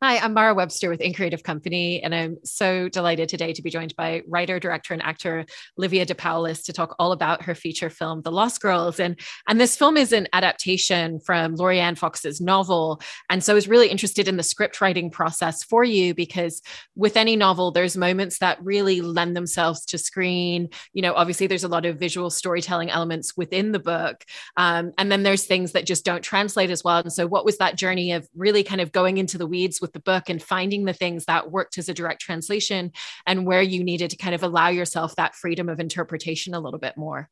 Hi, I'm Mara Webster with In Creative Company, and I'm so delighted today to be joined by writer, director, and actor Livia De Paolis to talk all about her feature film, The Lost Girls. And, and this film is an adaptation from Laurianne Fox's novel. And so I was really interested in the script writing process for you because with any novel, there's moments that really lend themselves to screen. You know, obviously, there's a lot of visual storytelling elements within the book. Um, and then there's things that just don't translate as well. And so, what was that journey of really kind of going into the weeds with with the book and finding the things that worked as a direct translation and where you needed to kind of allow yourself that freedom of interpretation a little bit more.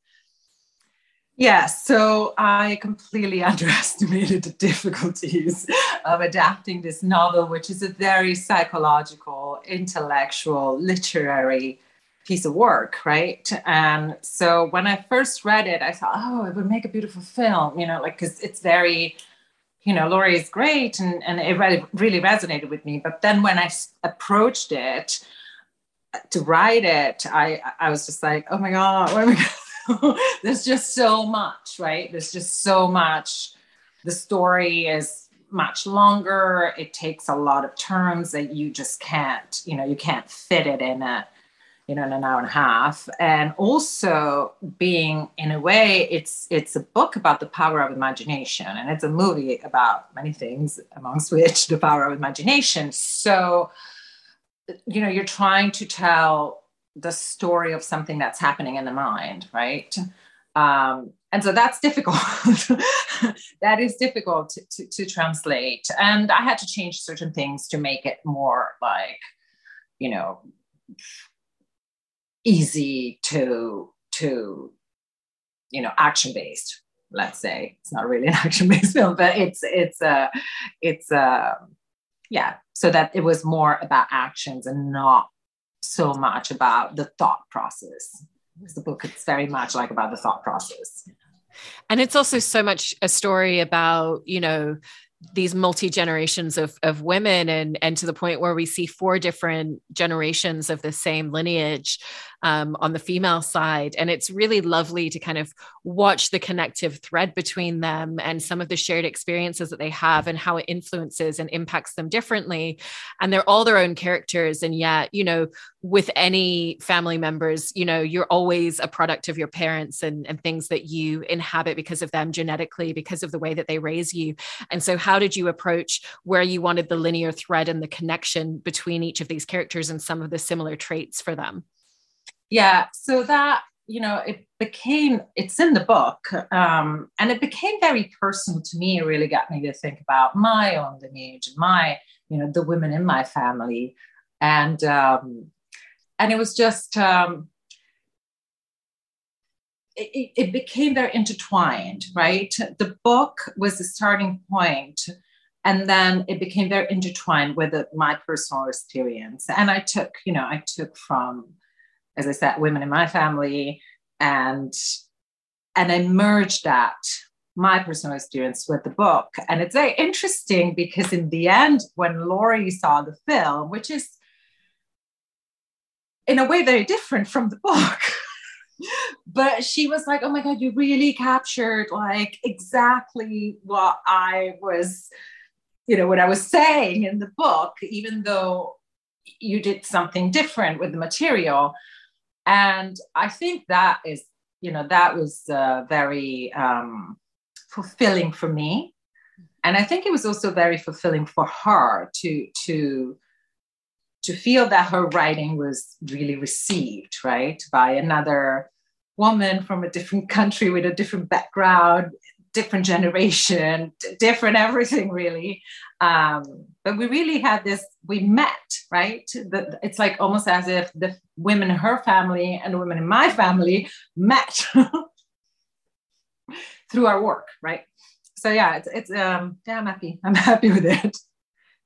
Yeah, so I completely underestimated the difficulties of adapting this novel, which is a very psychological, intellectual, literary piece of work, right? And so when I first read it, I thought, oh, it would make a beautiful film, you know, like, because it's very you know, Laurie is great, and, and it really, really resonated with me. But then when I approached it to write it, I I was just like, oh my god, There's just so much, right? There's just so much. The story is much longer. It takes a lot of turns that you just can't, you know, you can't fit it in a you know in an hour and a half. And also being in a way it's it's a book about the power of imagination. And it's a movie about many things amongst which the power of imagination. So you know you're trying to tell the story of something that's happening in the mind right? Um, and so that's difficult. That is difficult to, to, to translate. And i had to change certain things to make it more like you know easy to to you know action based let's say. It's not really an action based film but it's it's a it's a yeah. So that it was more about actions and not so much about the thought process. Because the book it's very much like about the thought process. And it's also so much a story about you know these multi generations of, of women and and to the point where we see four different generations of the same lineage um, on the female side. And it's really lovely to kind of watch the connective thread between them and some of the shared experiences that they have and how it influences and impacts them differently. And they're all their own characters. And yet, you know, with any family members, you know, you're always a product of your parents and, and things that you inhabit because of them genetically, because of the way that they raise you. And so, how did you approach where you wanted the linear thread and the connection between each of these characters and some of the similar traits for them? Yeah so that you know it became it's in the book um, and it became very personal to me it really got me to think about my own lineage and my you know the women in my family. And um, and it was just um, it, it became very intertwined right? The book was the starting point and then it became very intertwined with my personal experience. And i took you know i took from as I said, women in my family, and and I merged that my personal experience with the book. And it's very interesting because in the end, when Laurie saw the film, which is in a way very different from the book. but she was like, "Oh my god, you really captured like exactly what I was, you know, what I was saying in the book, even though you did something different with the material." And i think that is you know that was uh, very um, fulfilling for me. And i think it was also very fulfilling for her to to to feel that her writing was really received right by another woman from a different country with a different background different generation, different everything, really. Um, but we really had this, we met, right? The, it's like almost as if the women in her family and the women in my family met through our work, right? So yeah, it's, it's um, yeah, I'm happy. I'm happy with it.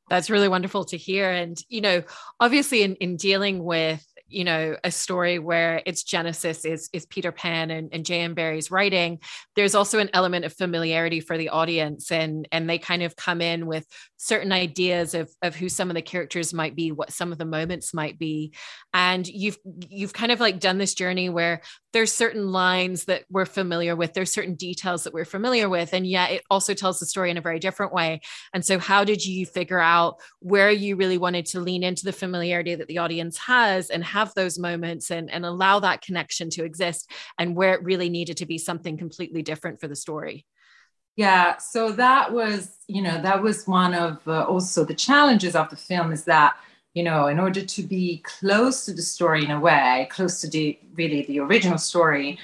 That's really wonderful to hear. And, you know, obviously in, in dealing with you know a story where its genesis is is peter pan and, and j.m barrie's writing there's also an element of familiarity for the audience and and they kind of come in with certain ideas of of who some of the characters might be what some of the moments might be. And you've you've kind of like done this journey where there's certain lines that we're familiar with there's certain details that we're familiar with and yet it also tells the story in a very different way. And so how did you figure out where you really wanted to lean into the familiarity that the audience has and have those moments and, and allow that connection to exist and where it really needed to be something completely different for the story? Yeah so that was you know that was one of uh, also the challenges of the film is that you know, in order to be close to the story in a way, close to the really the original story,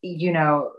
you know,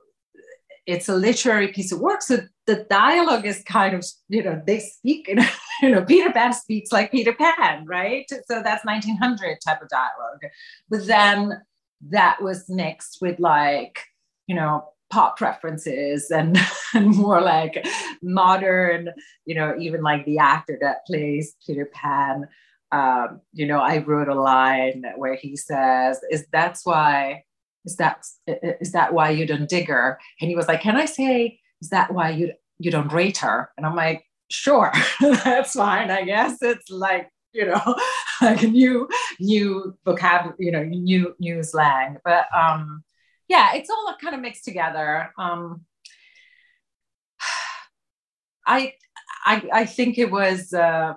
it's a literary piece of work. So the dialogue is kind of, you know, they speak, in, you know, Peter Pan speaks like Peter Pan, right? So that's 1900 type of dialogue. But then that was mixed with like, you know, pop references and, and more like modern, you know, even like the actor that plays Peter Pan um, you know, I wrote a line where he says, "Is that's why? Is that is that why you don't dig her?" And he was like, "Can I say, is that why you you don't rate her?" And I'm like, "Sure, that's fine. I guess it's like you know, like a new new vocabulary, you know, new new slang." But um, yeah, it's all kind of mixed together. Um, I I I think it was. Uh,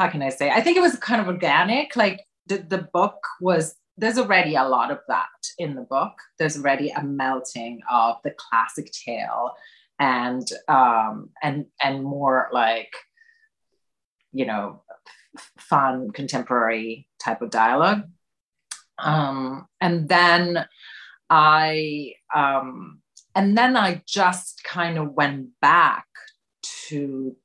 how can I say? I think it was kind of organic. Like the, the book was, there's already a lot of that in the book. There's already a melting of the classic tale and um, and and more like you know fun contemporary type of dialogue. Um, and then I um, and then I just kind of went back to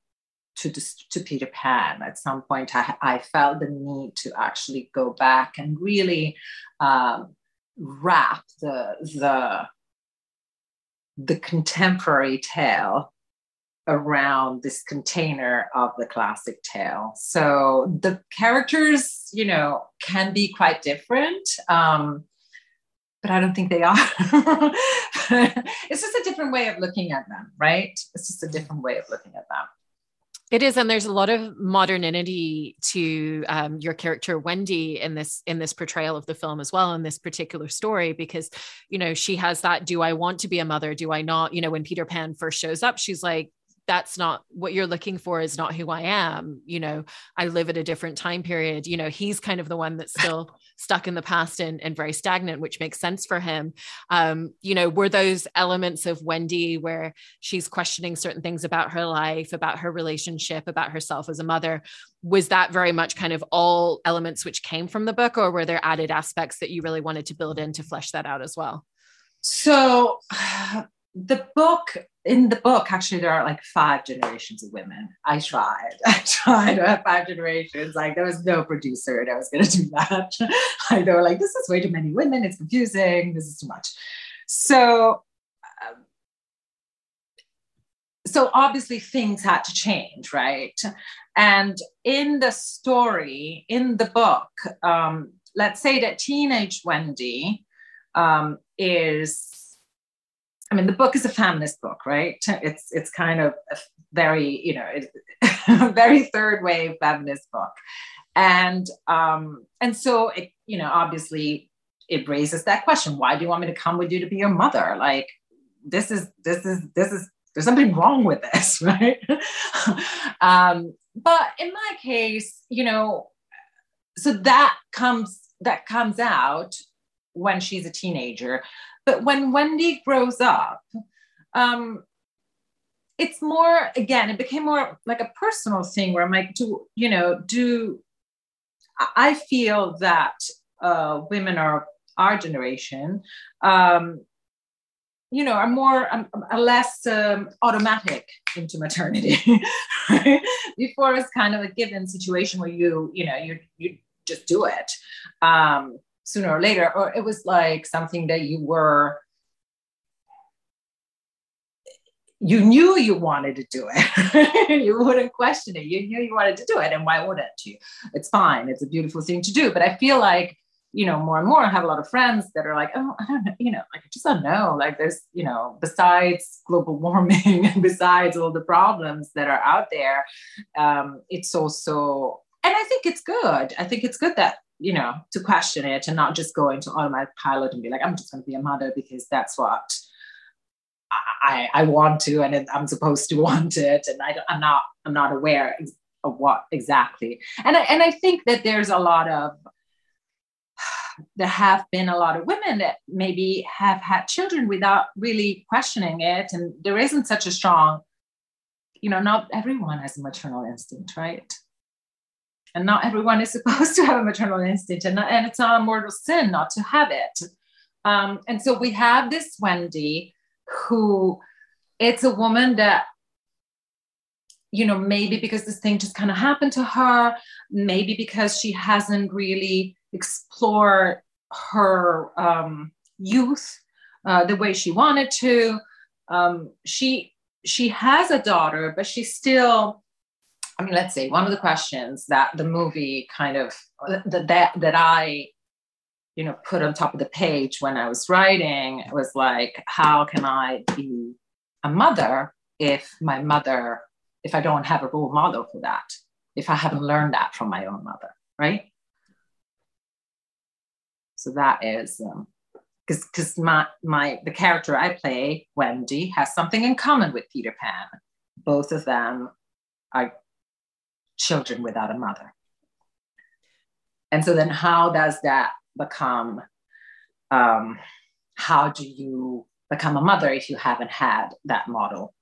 to, to Peter Pan. At some point, I, I felt the need to actually go back and really um, wrap the, the, the contemporary tale around this container of the classic tale. So the characters, you know, can be quite different. Um, but I don't think they are. it's just a different way of looking at them, right? It's just a different way of looking at them. It is, and there's a lot of modernity to um, your character Wendy in this in this portrayal of the film as well in this particular story because you know she has that do I want to be a mother? Do I not? You know when Peter Pan first shows up she's like that's not what you're looking for is not who I am. You know, I live at a different time period. You know, he's kind of the one that's still stuck in the past and, and very stagnant, which makes sense for him. Um, you know, were those elements of Wendy where she's questioning certain things about her life, about her relationship, about herself as a mother? Was that very much kind of all elements which came from the book, or were there added aspects that you really wanted to build in to flesh that out as well? So the book in the book actually there are like five generations of women. I tried. I tried have five generations. Like there was no producer that was going to do that. They were like this is way too many women. It's confusing. This is too much. So um, so obviously things had to change right? And in the story in the book um, let's say that teenage wendy um, is I mean, the book is a feminist book, right? It's it's kind of a very, you know, very third wave feminist book, and um, and so it, you know, obviously, it raises that question: Why do you want me to come with you to be your mother? Like, this is this is this is there's something wrong with this, right? um, but in my case, you know, so that comes that comes out when she's a teenager but when Wendy grows up, um, it's more again, it became more like a personal thing where I'm like, do you know, do I feel that uh, women are our generation, um, you know, are more um, are less um, automatic into maternity. Before it's kind of a given situation where you, you know, you you just do it. Um, sooner or later, or it was like something that you were you knew you wanted to do it. you wouldn't question it. You knew you wanted to do it. And why wouldn't you? It's fine. It's a beautiful thing to do. But I feel like, you know, more and more I have a lot of friends that are like, oh, I don't know, you know, like I just don't know. Like there's, you know, besides global warming and besides all the problems that are out there, um, it's also and I think it's good. I think it's good that you know, to question it and not just go into automatic pilot and be like, I'm just going to be a mother because that's what I, I want to and I'm supposed to want it. And I, I'm not, I'm not aware of what exactly. And I, and I think that there's a lot of, there have been a lot of women that maybe have had children without really questioning it. And there isn't such a strong, you know, not everyone has a maternal instinct, right? And not everyone is supposed to have a maternal instinct and, and it's not a mortal sin not to have it. Um, and so we have this wendy who it's a woman that you know maybe because this thing just kind of happened to her maybe because she hasn't really explored her um, youth uh, the way she wanted to. Um, she she has a daughter but she's still I mean, let's say one of the questions that the movie kind of that that, that I you know put on top of the page when I was writing was like, how can I be a mother if my mother, if I don't have a role model for that, if I haven't learned that from my own mother, right? So that is because um, because my my the character I play, Wendy, has something in common with Peter Pan. Both of them are children without a mother. And so then how does that become, um, how do you become a mother if you haven't had that model?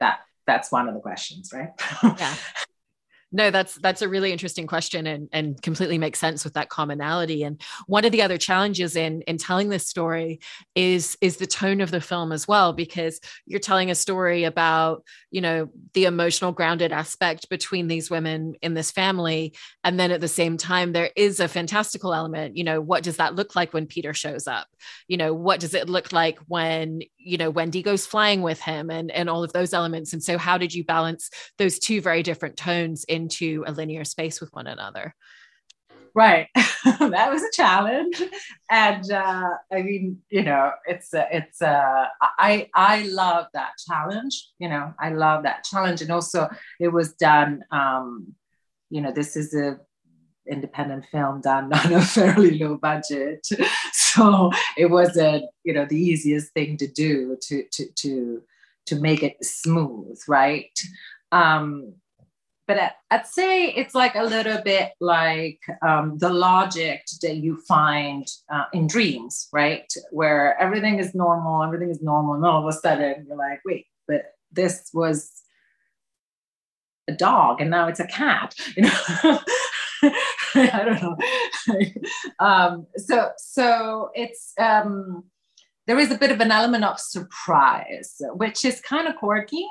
That that's one of the questions, right? yeah. no that's that's a really interesting question and and completely makes sense with that commonality. And one of the other challenges in in telling this story is is the tone of the film as well because you're telling a story about you know the emotional grounded aspect between these women in this family. And then at the same time there is a fantastical element you know what does that look like when peter shows up? You know what does it look like when you know wendy goes flying with him and and all of those elements. And so how did you balance those two very different tones into a linear space with one another? Right. That was a challenge. And uh, i mean you know it's uh, it's uh, i i love that challenge you know i love that challenge. And also it was done um you know this is a independent film done on a fairly low budget so it wasn't you know the easiest thing to do to to to to make it smooth right um but I'd say it's like a little bit like um, the logic that you find uh, in dreams, right? Where everything is normal, everything is normal, and all of a sudden you're like, wait, but this was a dog and now it's a cat, you know? I don't know. um, so, so it's um, there is a bit of an element of surprise, which is kind of quirky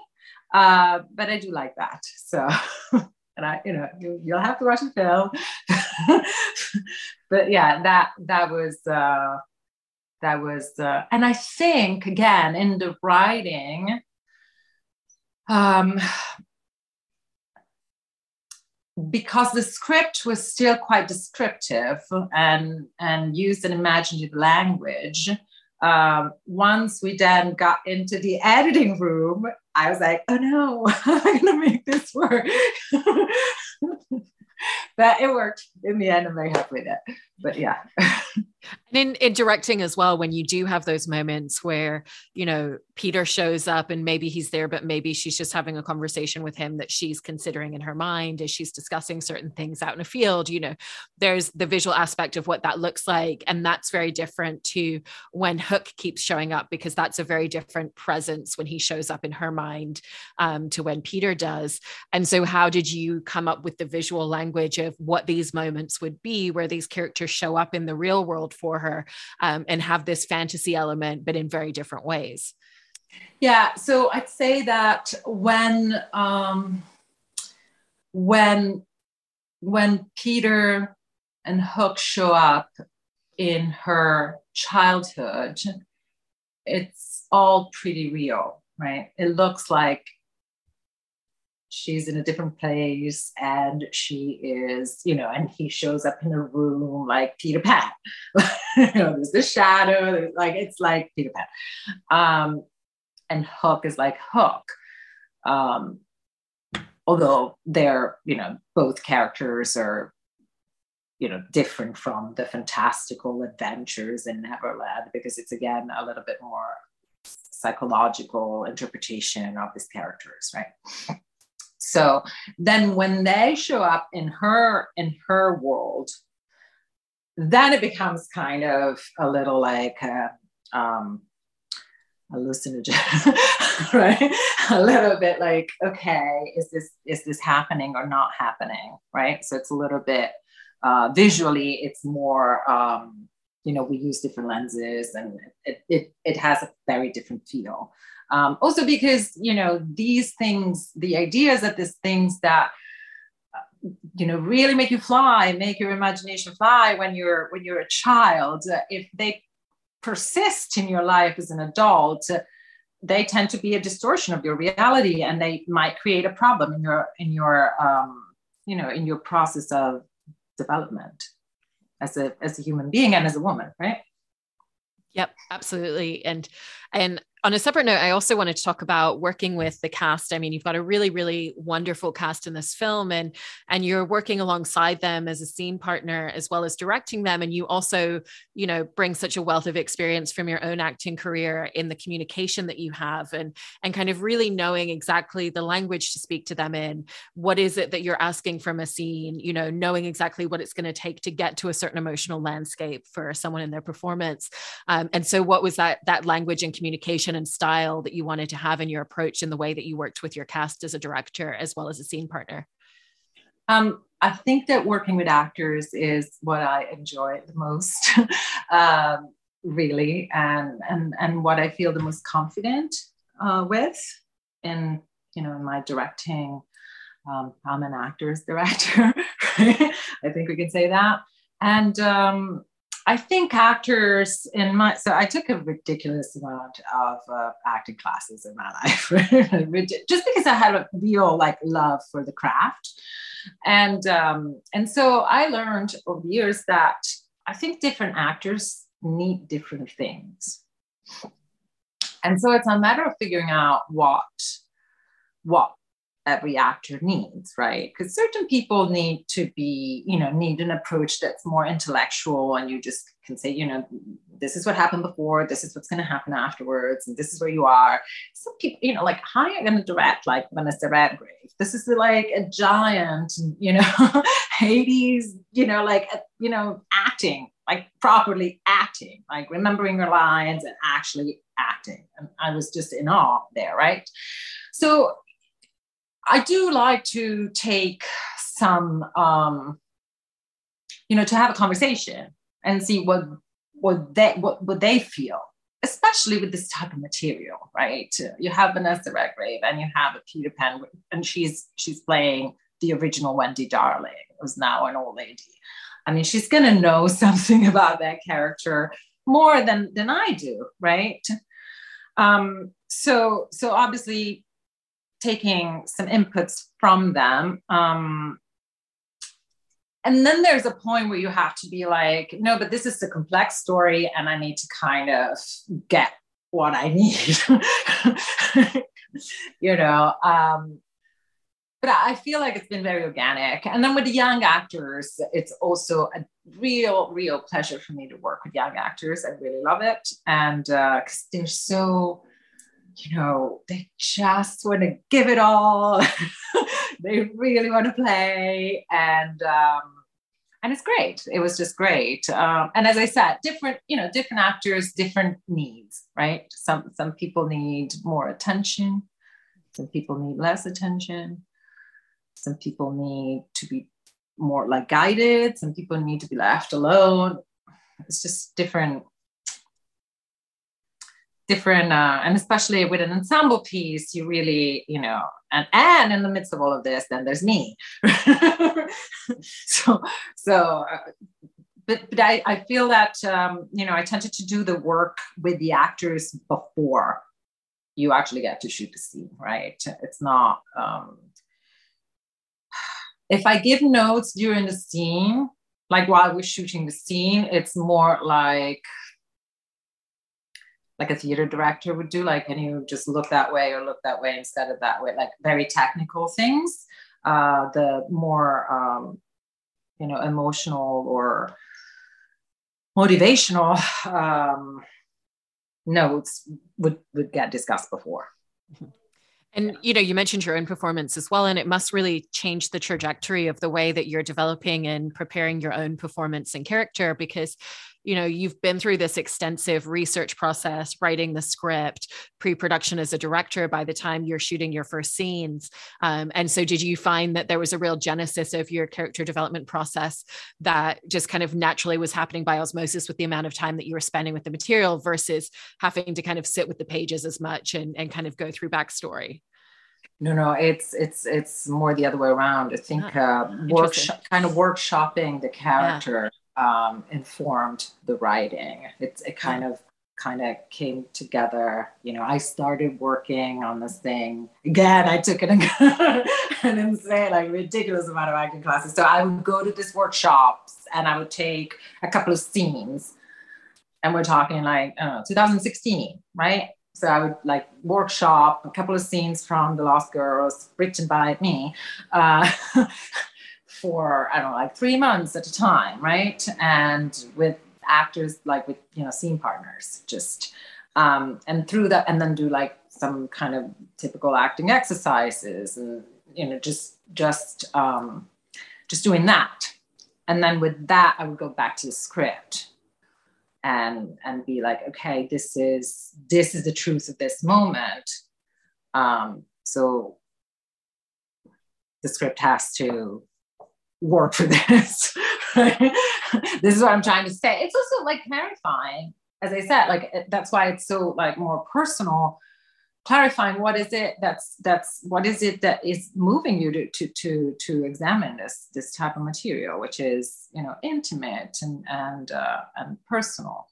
uh, but I do like that. So, and I, you know, you, will have to watch the film. but yeah, that that was uh, that was, uh, and I think again in the writing, um, because the script was still quite descriptive and and used an imaginative language um, once we then got into the editing room, I was like, oh no, how am I going to make this work? but it worked in the end. I'm very happy with it. But yeah. and in, in directing as well, when you do have those moments where, you know, Peter shows up and maybe he's there, but maybe she's just having a conversation with him that she's considering in her mind as she's discussing certain things out in a field, you know, there's the visual aspect of what that looks like. And that's very different to when Hook keeps showing up, because that's a very different presence when he shows up in her mind um, to when Peter does. And so, how did you come up with the visual language of what these moments would be where these characters show up in the real world for her um, and have this fantasy element, but in very different ways? Yeah, so I'd say that when um, when when Peter and Hook show up in her childhood, it's all pretty real, right? It looks like she's in a different place and she is, you know, and he shows up in a room like Peter Pan. you know, there's the shadow, there's like it's like Peter Pan. Um, and Hook is like Hook. Um, although they're, you know, both characters are you know different from the fantastical adventures in neverland because it's again a little bit more psychological interpretation of these characters right so then when they show up in her in her world then it becomes kind of a little like a, um, hallucinogen, right? a little bit like, okay, is this is this happening or not happening, right? So it's a little bit uh, visually, it's more, um, you know, we use different lenses, and it it it has a very different feel. Um, also because you know these things, the ideas that these things that you know really make you fly make your imagination fly when you're when you're a child if they persist in your life as an adult they tend to be a distortion of your reality and they might create a problem in your in your um, you know in your process of development as a as a human being and as a woman right Yep, absolutely. And and on a separate note, I also wanted to talk about working with the cast. I mean, you've got a really, really wonderful cast in this film, and and you're working alongside them as a scene partner as well as directing them. And you also, you know, bring such a wealth of experience from your own acting career in the communication that you have, and and kind of really knowing exactly the language to speak to them in. What is it that you're asking from a scene? You know, knowing exactly what it's going to take to get to a certain emotional landscape for someone in their performance. Um, and so, what was that that language and communication? And style that you wanted to have in your approach in the way that you worked with your cast as a director as well as a scene partner? Um, I think that working with actors is what I enjoy the most, um, really, and and and what I feel the most confident uh, with in you know in my directing. Um, I'm an actor's director. I think we can say that, and um, I think actors in my so I took a ridiculous amount of uh, acting classes in my life, just because I had a real like love for the craft, and um, and so I learned over the years that I think different actors need different things, and so it's a matter of figuring out what what every actor needs, right? Because certain people need to be, you know, need an approach that's more intellectual, and you just can say, you know, this is what happened before, this is what's going to happen afterwards, and this is where you are. Some people, you know, like how are you going to direct like Vanessa Redgrave? This is like a giant, you know, Hades, you know, like you know, acting, like properly acting, like remembering your lines and actually acting. And I was just in awe there, right? So I do like to take some, um, you know, to have a conversation and see what what they what, what they feel, especially with this type of material, right? You have Vanessa Redgrave and you have a Peter Pan, and she's she's playing the original Wendy Darling, who's now an old lady. I mean, she's gonna know something about that character more than than I do, right? Um, so so obviously taking some inputs from them. Um, and then there's a point where you have to be like, no, but this is a complex story, and I need to kind of get what I need. you know, um, but I feel like it's been very organic. And then with the young actors, it's also a real, real pleasure for me to work with young actors. I really love it, and because uh, they're so you know, they just want to give it all. they really want to play. And, um, and it's great. It was just great. Um, and as I said, different, you know, different actors, different needs, right? Some, some people need more attention. Some people need less attention. Some people need to be more like guided. Some people need to be left alone. It's just different different uh, and especially with an ensemble piece you really you know and and in the midst of all of this then there's me so so uh, but but I, I feel that um, you know I tended to do the work with the actors before you actually get to shoot the scene, right? It's not um, if I give notes during the scene, like while we're shooting the scene, it's more like like a theater director would do like can you just look that way or look that way instead of that way like very technical things uh, the more um, you know emotional or motivational um, notes would would get discussed before mm-hmm. And you know, you mentioned your own performance as well, and it must really change the trajectory of the way that you're developing and preparing your own performance and character because you know you've been through this extensive research process writing the script pre-production as a director by the time you're shooting your first scenes. Um, and so did you find that there was a real genesis of your character development process that just kind of naturally was happening by osmosis with the amount of time that you were spending with the material versus having to kind of sit with the pages as much and, and kind of go through backstory? No no it's it's it's more the other way around. I think ah, uh, workshop kind of workshopping the character um, informed the writing. It's it kind of kind of came together. You know, I started working on this thing again. I took an, an insane, like ridiculous amount of acting classes. So I would go to these workshops and I would take a couple of scenes, and we're talking like know, 2016, right? So I would like workshop a couple of scenes from The Lost Girls, written by me. Uh, for I don't know, like three months at a time, right? And with actors, like with you know, scene partners, just um, and through that, and then do like some kind of typical acting exercises, and you know, just just um, just doing that. And then with that, I would go back to the script and and be like, okay, this is this is the truth of this moment. Um, so the script has to work for this. this is what I'm trying to say. It's also like clarifying, as I said, like that's why it's so like more personal. Clarifying what is it that's that's what is it that is moving you to to to to examine this this type of material, which is you know intimate and and uh, and personal.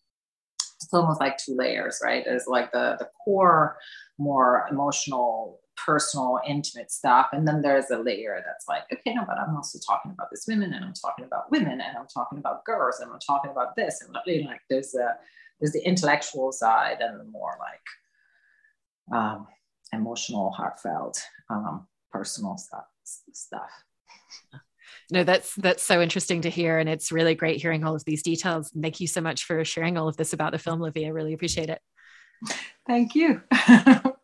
It's almost like two layers, right? There's like the the core, more emotional personal, intimate stuff. And then there's a layer that's like, okay, no, but I'm also talking about this women and I'm talking about women and I'm talking about girls and I'm talking about this. And like there's a there's the intellectual side and the more like um, emotional, heartfelt, um, personal stuff stuff. No, that's that's so interesting to hear, and it's really great hearing all of these details. Thank you so much for sharing all of this about the film, Livia. I really appreciate it. Thank you.